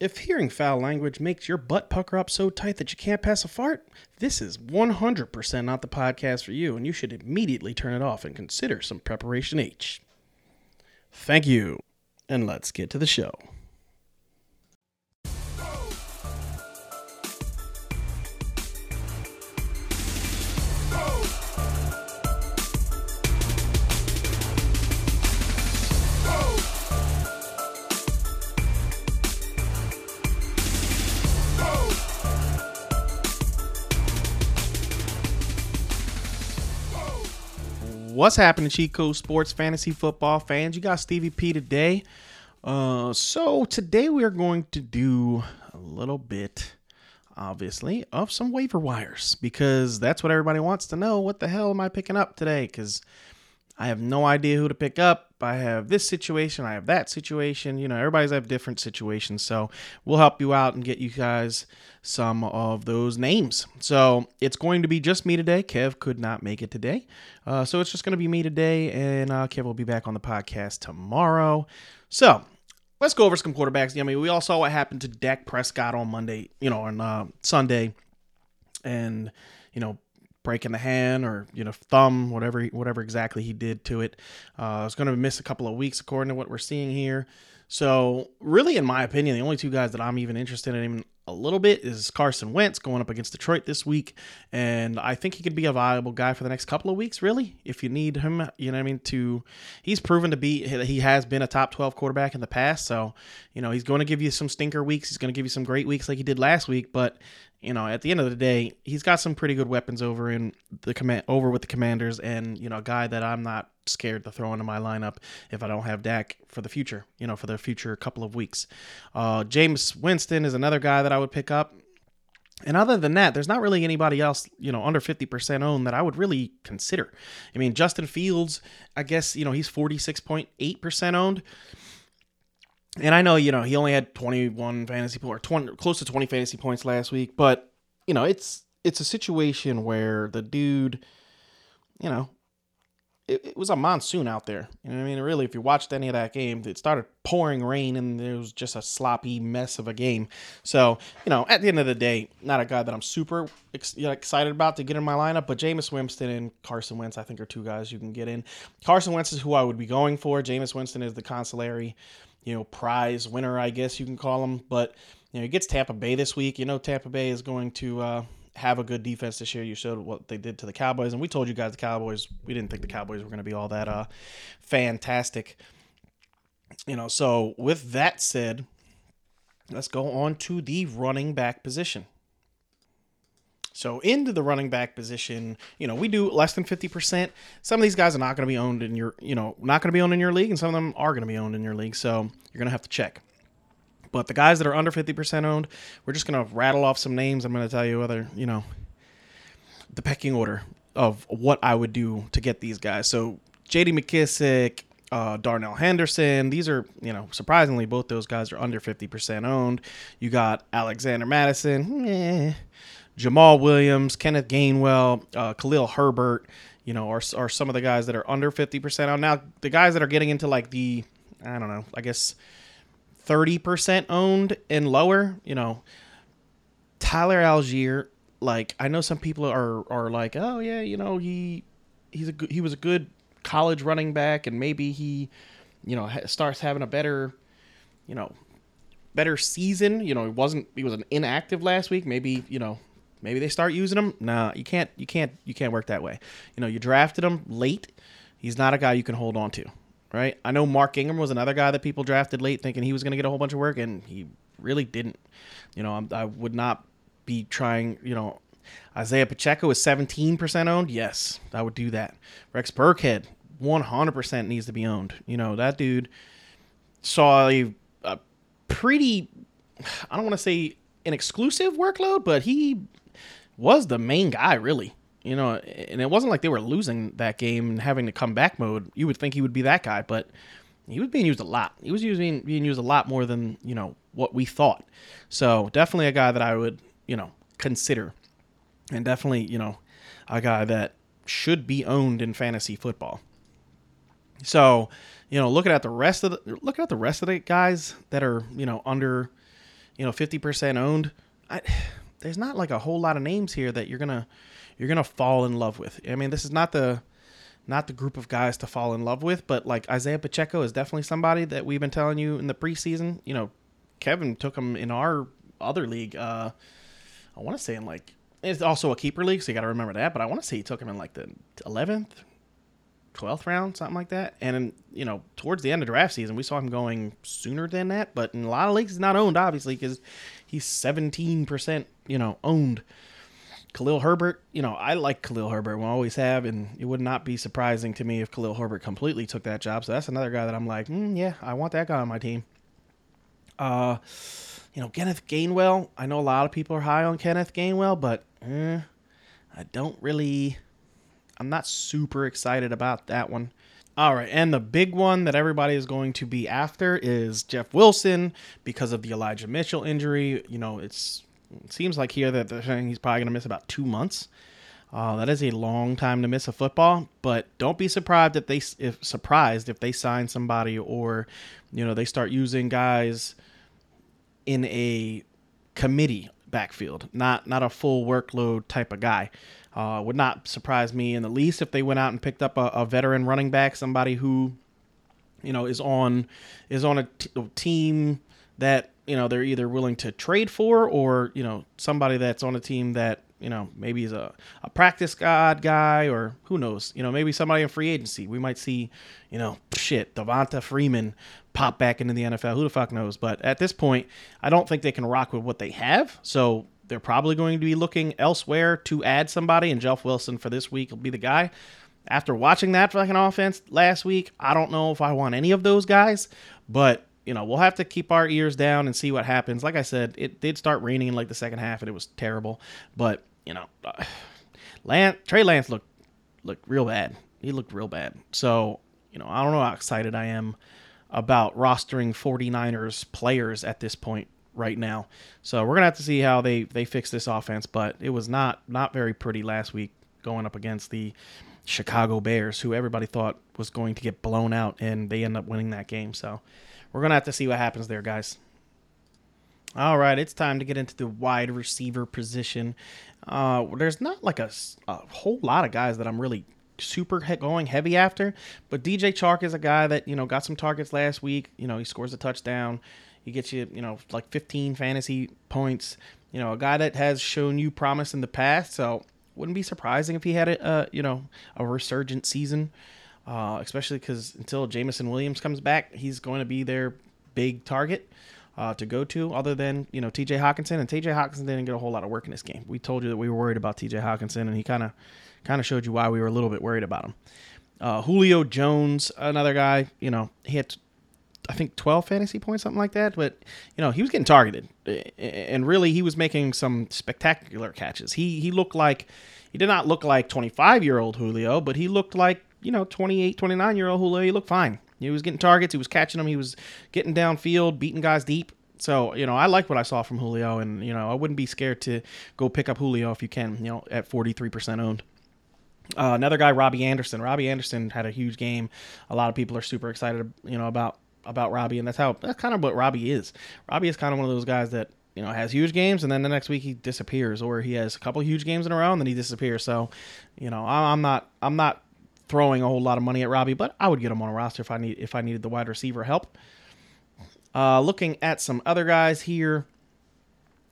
If hearing foul language makes your butt pucker up so tight that you can't pass a fart, this is 100% not the podcast for you, and you should immediately turn it off and consider some Preparation H. Thank you, and let's get to the show. What's happening, Cheat Code Sports Fantasy Football fans? You got Stevie P today. Uh, so today we are going to do a little bit, obviously, of some waiver wires because that's what everybody wants to know. What the hell am I picking up today? Because I have no idea who to pick up. I have this situation, I have that situation. You know, everybody's have different situations. So we'll help you out and get you guys some of those names. So it's going to be just me today. Kev could not make it today. Uh, so it's just going to be me today, and uh, Kev will be back on the podcast tomorrow. So let's go over some quarterbacks. I mean, we all saw what happened to Dak Prescott on Monday, you know, on uh, Sunday. And, you know, breaking the hand or you know thumb, whatever whatever exactly he did to it. Uh, it's going to miss a couple of weeks according to what we're seeing here. So really, in my opinion, the only two guys that I'm even interested in even a little bit is Carson Wentz going up against Detroit this week, and I think he could be a viable guy for the next couple of weeks. Really, if you need him, you know what I mean. To he's proven to be he has been a top 12 quarterback in the past, so you know he's going to give you some stinker weeks. He's going to give you some great weeks like he did last week, but you know, at the end of the day, he's got some pretty good weapons over in the command over with the Commanders, and you know, a guy that I'm not scared to throw into my lineup if I don't have Dak for the future. You know, for the future couple of weeks. Uh, Jameis Winston is another guy that I would pick up. And other than that, there's not really anybody else, you know, under 50% owned that I would really consider. I mean, Justin Fields, I guess, you know, he's 46.8% owned and I know you know he only had 21 fantasy points or 20 close to 20 fantasy points last week, but you know it's it's a situation where the dude, you know, it, it, was a monsoon out there. You know I mean? Really, if you watched any of that game, it started pouring rain and it was just a sloppy mess of a game. So, you know, at the end of the day, not a guy that I'm super ex- excited about to get in my lineup, but Jameis Winston and Carson Wentz, I think, are two guys you can get in. Carson Wentz is who I would be going for. Jameis Winston is the consolary you know, prize winner, I guess you can call him. But you know, he gets Tampa Bay this week. You know, Tampa Bay is going to uh, have a good defense this year. You showed what they did to the Cowboys, and we told you guys the Cowboys. We didn't think the Cowboys were going to be all that uh, fantastic. You know, so with that said, let's go on to the running back position. So into the running back position, you know, we do less than 50%. Some of these guys are not going to be owned in your, you know, not going to be owned in your league, and some of them are going to be owned in your league. So you're going to have to check. But the guys that are under 50% owned, we're just going to rattle off some names. I'm going to tell you whether, you know, the pecking order of what I would do to get these guys. So JD McKissic, uh, Darrell Henderson. These are, you know, surprisingly, both those guys are under 50% owned. You got Alexander Mattison. Eh. Jamaal Williams, Kenneth Gainwell, uh, Khalil Herbert, you know, are, are some of the guys that are under 50% on. Now, the guys that are getting into like the, I don't know, I guess 30% owned and lower, you know, Tyler Allgeier, like I know some people are are like, "Oh yeah, you know, he he's a good, he was a good college running back and maybe he, you know, starts having a better, you know, better season, you know, he wasn't he was an inactive last week, maybe, you know, Maybe they start using him. Nah, you can't. You can't. You can't work that way. You know, you drafted him late. He's not a guy you can hold on to, right? I know Mark Ingram was another guy that people drafted late, thinking he was going to get a whole bunch of work, and he really didn't. You know, I would not be trying. You know, Isaiah Pacheco is 17% owned. Yes, I would do that. Rex Burkhead, 100% needs to be owned. You know, that dude saw a, a pretty. I don't want to say an exclusive workload, but he was the main guy, really. You know, and it wasn't like they were losing that game and having to come back mode. You would think he would be that guy, but he was being used a lot. He was using being used a lot more than you know what we thought. So definitely a guy that I would you know consider, and definitely you know a guy that should be owned in fantasy football. So, you know, looking at the rest of the looking at the rest of the guys that are you know under you know, 50% owned. I, there's not like a whole lot of names here that you're gonna you're gonna fall in love with. I mean, this is not the not the group of guys to fall in love with, but like Isaiah Pacheco is definitely somebody that we've been telling you in the preseason. You know, Kevin took him in our other league. Uh, I want to say in like it's also a keeper league, so you got to remember that. But I want to say he took him in like the 11th, 12th round, something like that. And you know, towards the end of draft season, we saw him going sooner than that. But in a lot of leagues, he's not owned, obviously, because he's 17%, you know, owned. Khalil Herbert, you know, I like Khalil Herbert, we always have, and it would not be surprising to me if Khalil Herbert completely took that job. So that's another guy that I'm like, mm, yeah, I want that guy on my team. Uh, you know, Kenneth Gainwell. I know a lot of people are high on Kenneth Gainwell, but eh, I don't really. I'm not super excited about that one. All right, and the big one that everybody is going to be after is Jeff Wilson because of the Elijah Mitchell injury. You know, it's it seems like here that they're saying he's probably going to miss about two months. Uh, that is a long time to miss a football, but don't be surprised if they if surprised if they sign somebody or you know they start using guys in a committee backfield, not not a full workload type of guy. Uh, would not surprise me in the least if they went out and picked up a, a veteran running back, somebody who you know is on is on a, t- a team that you know they're either willing to trade for or you know somebody that's on a team that you know maybe is a, a practice god guy or who knows you know maybe somebody in free agency. We might see you know shit devonta freeman pop back into the nfl who the fuck knows? But at this point i don't think they can rock with what they have. So they're probably going to be looking elsewhere to add somebody and jeff wilson for this week will be the guy. After watching that fucking offense last week i don't know if i want any of those guys but you know, we'll have to keep our ears down and see what happens. Like I said, it did start raining in like the second half, and it was terrible. But you know, uh, Lance, Trey Lance looked looked real bad. He looked real bad. So you know, I don't know how excited I am about rostering 49ers players at this point right now. So we're gonna have to see how they they fix this offense. But it was not not very pretty last week going up against the Chicago Bears, who everybody thought was going to get blown out, and they end up winning that game. So we're gonna have to see what happens there, guys. All right, it's time to get into the wide receiver position. Uh, there's not like a, a whole lot of guys that I'm really super he- going heavy after, but DJ Chark is a guy that you know got some targets last week. You know, he scores a touchdown. He gets you, you know, like 15 fantasy points. You know, a guy that has shown you promise in the past. So wouldn't be surprising if he had a, uh, you know, a resurgent season uh, especially because until Jameson Williams comes back, he's going to be their big target uh, to go to, other than you know T.J. Hockenson. And T.J. Hockenson didn't get a whole lot of work in this game. We told you that we were worried about T.J. Hockenson, and he kind of kind of showed you why we were a little bit worried about him. Uh, Julio Jones, another guy, you know, he had I think 12 fantasy points, something like that. But you know, he was getting targeted, and really, he was making some spectacular catches. He he looked like he did not look like 25 year old Julio, but he looked like you know, 28, 29 year old Julio, he looked fine. He was getting targets, he was catching them, he was getting downfield, beating guys deep. So, you know, I like what I saw from Julio, and, you know, I wouldn't be scared to go pick up Julio if you can, you know, at 43% owned. Uh, another guy, Robbie Anderson. Robbie Anderson had a huge game. A lot of people are super excited, you know, about about Robbie, and that's how that's kind of what Robbie is. Robbie is kind of one of those guys that you know has huge games, and then the next week he disappears, or he has a couple huge games in a row, and then he disappears. So, you know, I'm not I'm not throwing a whole lot of money at Robbie, but I would get him on a roster if I need if I needed the wide receiver help. Uh, looking at some other guys here,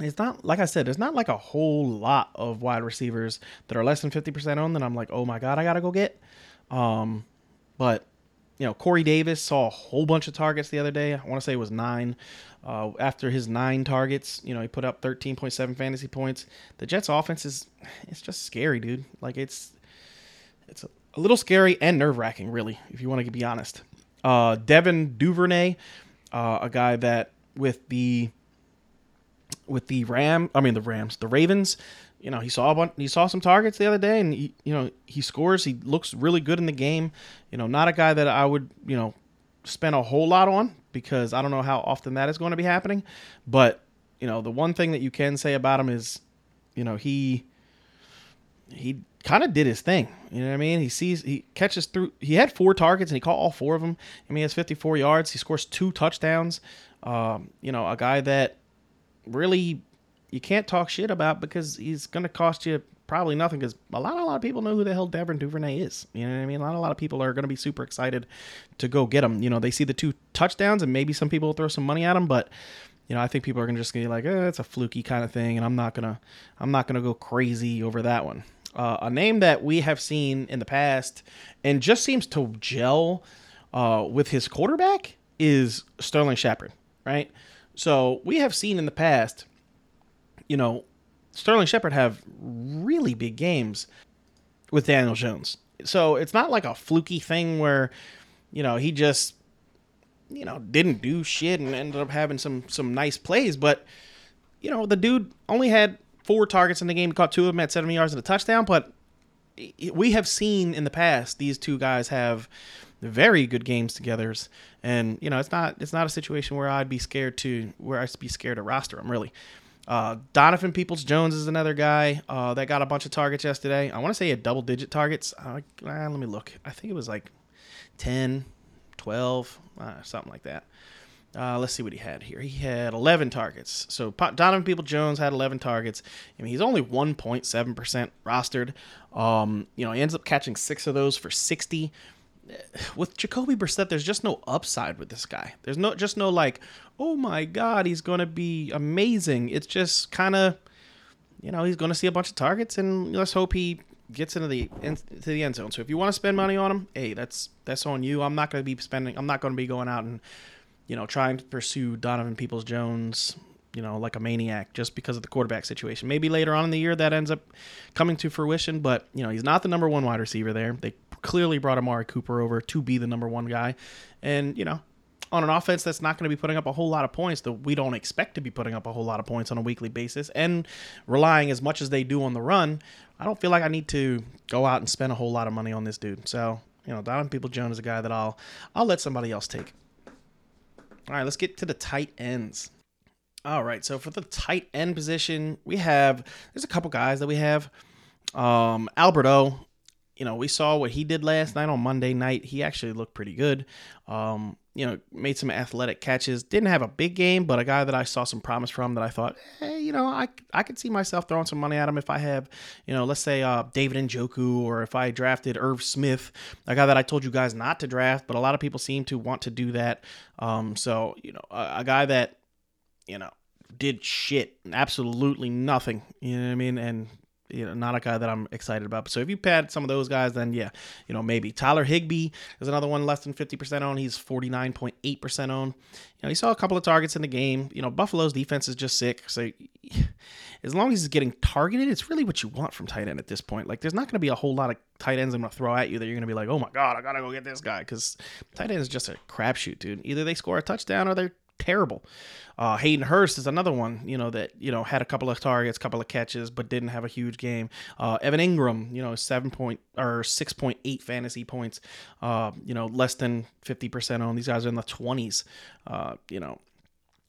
it's not like I said, there's not like a whole lot of wide receivers that are less than 50% owned that I'm like, oh my god, I gotta go get. Um, but you know, Corey Davis saw a whole bunch of targets the other day. I want to say it was nine. Uh, after his nine targets, you know, he put up 13.7 fantasy points. The Jets' offense is, it's just scary, dude. Like it's, it's a a little scary and nerve wracking, really, if you want to be honest. Uh, Devin Duvernay, uh, a guy that with the with the Ram, I mean the Rams, the Ravens. You know, he saw a bunch, he saw some targets the other day, and he, you know he scores. He looks really good in the game. You know, not a guy that I would you know spend a whole lot on because I don't know how often that is going to be happening. But you know, the one thing that you can say about him is, you know, he he kind of did his thing. You know what I mean? He sees, he catches through. He had four targets and he caught all four of them. I mean, he has 54 yards. He scores two touchdowns. Um, you know, a guy that really you can't talk shit about because he's going to cost you probably nothing because a lot, a lot of people know who the hell Devin Duvernay is. You know what I mean? A lot, a lot of people are going to be super excited to go get him. You know, they see the two touchdowns and maybe some people will throw some money at him, but you know, I think people are going to just be like, eh, it's a fluky kind of thing, and I'm not gonna, I'm not gonna go crazy over that one. Uh, a name that we have seen in the past and just seems to gel uh, with his quarterback is Sterling Shepard, right? So we have seen in the past, you know, Sterling Shepard have really big games with Daniel Jones. So it's not like a fluky thing where, you know, he just, you know, didn't do shit and ended up having some some nice plays. But, you know, the dude only had four targets in the game, caught two of them at 70 yards and a touchdown. But we have seen in the past these two guys have very good games together, and you know, it's not it's not a situation where I'd be scared to where I'd be scared to roster them really. Uh, Donovan Peoples Jones is another guy uh, that got a bunch of targets yesterday. I want to say he had double digit targets. Uh, let me look. I think it was like 10, 12, uh, something like that. Uh, let's see what he had here. He had 11 targets. So Donovan People Jones had 11 targets. I mean, he's only 1.7% rostered. Um, you know, he ends up catching six of those for 60 with Jacoby Brissett, there's just no upside with this guy. There's no just no like, oh my god, he's gonna be amazing. It's just kind of, you know, he's gonna see a bunch of targets, and let's hope he gets into the into the end zone. So if you want to spend money on him, hey, that's that's on you. I'm not gonna be spending. I'm not gonna be going out and, you know, trying to pursue Donovan Peoples Jones. You know, like a maniac, just because of the quarterback situation. Maybe later on in the year that ends up coming to fruition, but you know he's not the number one wide receiver there. They clearly brought Amari Cooper over to be the number one guy. And, you know, on an offense that's not going to be putting up a whole lot of points, that we don't expect to be putting up a whole lot of points on a weekly basis, and relying as much as they do on the run, I don't feel like I need to go out and spend a whole lot of money on this dude. So, you know, Donovan People Jones is a guy that I'll I'll let somebody else take. All right, let's get to the tight ends. All right, so for the tight end position, we have there's a couple guys that we have. Um, Albert O you know, we saw what he did last night on Monday night. He actually looked pretty good. Um, you know, made some athletic catches. Didn't have a big game, but a guy that I saw some promise from that I thought, hey, you know, I I could see myself throwing some money at him if I have, you know, let's say uh, David Njoku or if I drafted Irv Smith, a guy that I told you guys not to draft, but a lot of people seem to want to do that. Um, so you know, a, a guy that, you know, did shit, absolutely nothing. You know what I mean? And you know, not a guy that I'm excited about. So if you pad some of those guys, then yeah, you know, maybe Tyler Higbee is another one less than 50% on. He's 49.8% on. You know, he saw a couple of targets in the game. You know, Buffalo's defense is just sick. So as long as he's getting targeted, it's really what you want from tight end at this point. Like, there's not going to be a whole lot of tight ends I'm going to throw at you that you're going to be like, oh my God, I got to go get this guy. Because tight end is just a crapshoot, dude. Either they score a touchdown or they're terrible. Uh, Hayden Hurst is another one, you know, that you know had a couple of targets, couple of catches, but didn't have a huge game. Uh, Evan Engram, you know, seven point or six point eight fantasy points, uh, you know, less than fifty percent on. These guys are in the twenties. Uh, you know,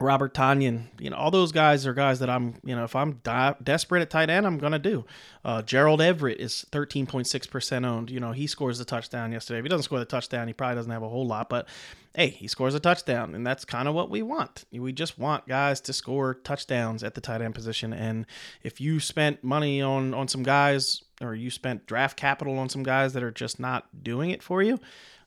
Robert Tonyan, you know, all those guys are guys that I'm, you know, if I'm di- desperate at tight end, I'm going to do. Uh, Gerald Everett is 13.6% owned. You know, he scores the touchdown yesterday. If he doesn't score the touchdown, he probably doesn't have a whole lot, but hey, he scores a touchdown, and that's kind of what we want. We just want guys to score touchdowns at the tight end position. And if you spent money on, on some guys or you spent draft capital on some guys that are just not doing it for you,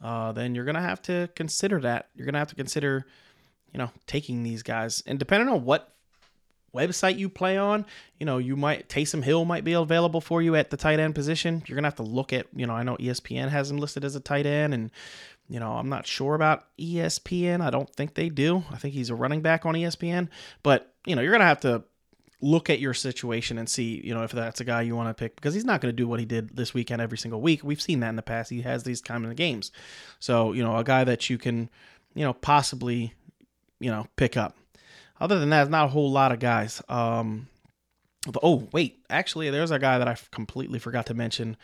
uh, then you're going to have to consider that. You're going to have to consider – you know, taking these guys. And depending on what website you play on, you know, you might Taysom Hill might be available for you at the tight end position. You're gonna have to look at, you know, I know ESPN has him listed as a tight end, and you know, I'm not sure about ESPN. I don't think they do. I think he's a running back on ESPN, but you know, you're gonna have to look at your situation and see, you know, if that's a guy you want to pick because he's not going to do what he did this weekend every single week. We've seen that in the past. He has these kind of games. So, you know, a guy that you can, you know, possibly you know, pick up. Other than that, not a whole lot of guys. Um, oh, wait, actually, there's a guy that I completely forgot to mention.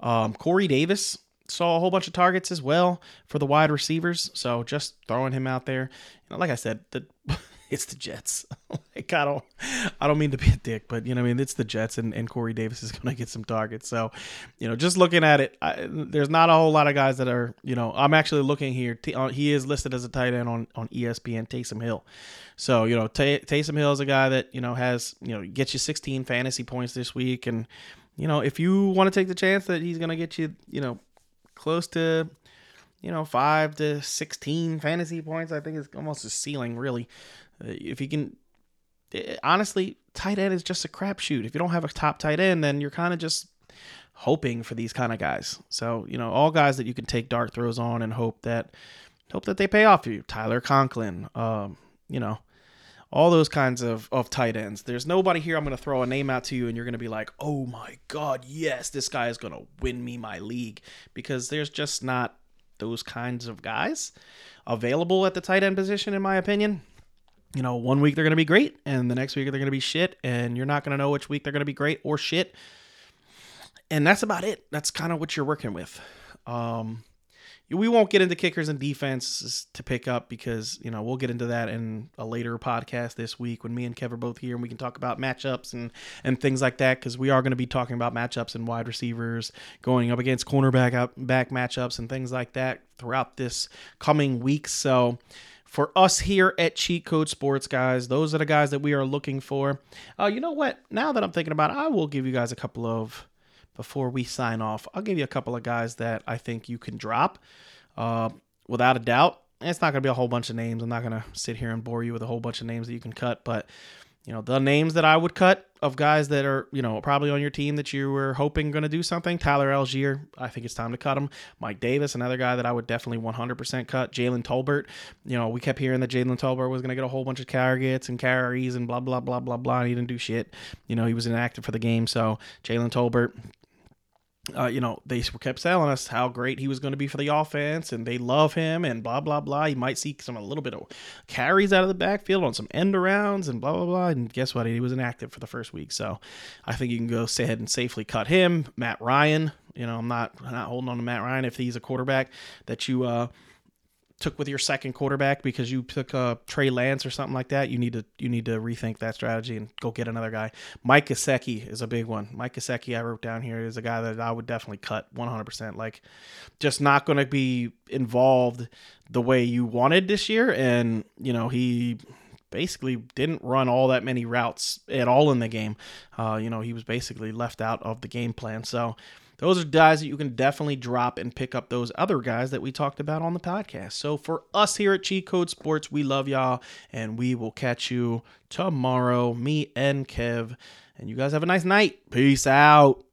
Um, Corey Davis saw a whole bunch of targets as well for the wide receivers. So just throwing him out there. You know, like I said, the it's the Jets. like I don't, I don't mean to be a dick, but you know, I mean, it's the Jets, and, and Corey Davis is going to get some targets. So, you know, just looking at it, I, there's not a whole lot of guys that are, you know, I'm actually looking here. T- uh, he is listed as a tight end on on ESPN. Taysom Hill. So you know, Tay- Taysom Hill is a guy that you know has you know gets you 16 fantasy points this week, and you know, if you want to take the chance that he's going to get you, you know, close to you know, five to 16 fantasy points. I think is almost a ceiling, really. Uh, if you can, eh, honestly, tight end is just a crapshoot. If you don't have a top tight end, then you're kind of just hoping for these kind of guys. So, you know, all guys that you can take dart throws on and hope that hope that they pay off for you. Tyler Conklin, um, you know, all those kinds of, of tight ends. There's nobody here I'm going to throw a name out to you and you're going to be like, oh my God, yes, this guy is going to win me my league because there's just not those kinds of guys available at the tight end position, in my opinion. You know, one week they're going to be great, and the next week they're going to be shit, and you're not going to know which week they're going to be great or shit. And that's about it. That's kind of what you're working with. Um, we won't get into kickers and defenses to pick up because you know we'll get into that in a later podcast this week when me and Kev are both here and we can talk about matchups and and things like that because we are going to be talking about matchups and wide receivers going up against cornerback up back matchups and things like that throughout this coming week. So for us here at Cheat Code Sports, guys, those are the guys that we are looking for. Uh, you know what? Now that I'm thinking about it, I will give you guys a couple of before we sign off, I'll give you a couple of guys that I think you can drop. Uh, without a doubt, it's not going to be a whole bunch of names. I'm not going to sit here and bore you with a whole bunch of names that you can cut, but you know, the names that I would cut of guys that are, you know, probably on your team that you were hoping going to do something. Tyler Allgeier, I think it's time to cut him. Mike Davis, another guy that I would definitely 100% cut. Jalen Tolbert, you know, we kept hearing that Jalen Tolbert was going to get a whole bunch of targets and carries and blah, blah, blah, blah, blah. And he didn't do shit. You know, he was inactive for the game. So Jalen Tolbert, uh, you know, they kept telling us how great he was going to be for the offense, and they love him, and blah blah blah. You might see some a little bit of carries out of the backfield on some end arounds, and blah blah blah. And guess what? He was inactive for the first week, so I think you can go ahead and safely cut him. Matt Ryan, you know, I'm not I'm not holding on to Matt Ryan if he's a quarterback that you uh, took with your second quarterback because you took uh, Trey Lance or something like that, you need to you need to rethink that strategy and go get another guy. Mike Gesicki is a big one. Mike Gesicki, I wrote down here, is a guy that I would definitely cut 100%. Like, just not going to be involved the way you wanted this year, and you know he basically didn't run all that many routes at all in the game. Uh, you know he was basically left out of the game plan. So those are guys that you can definitely drop and pick up those other guys that we talked about on the podcast. So for us here at Cheat Code Sports, we love y'all and we will catch you tomorrow, me and Kev. And you guys have a nice night. Peace out.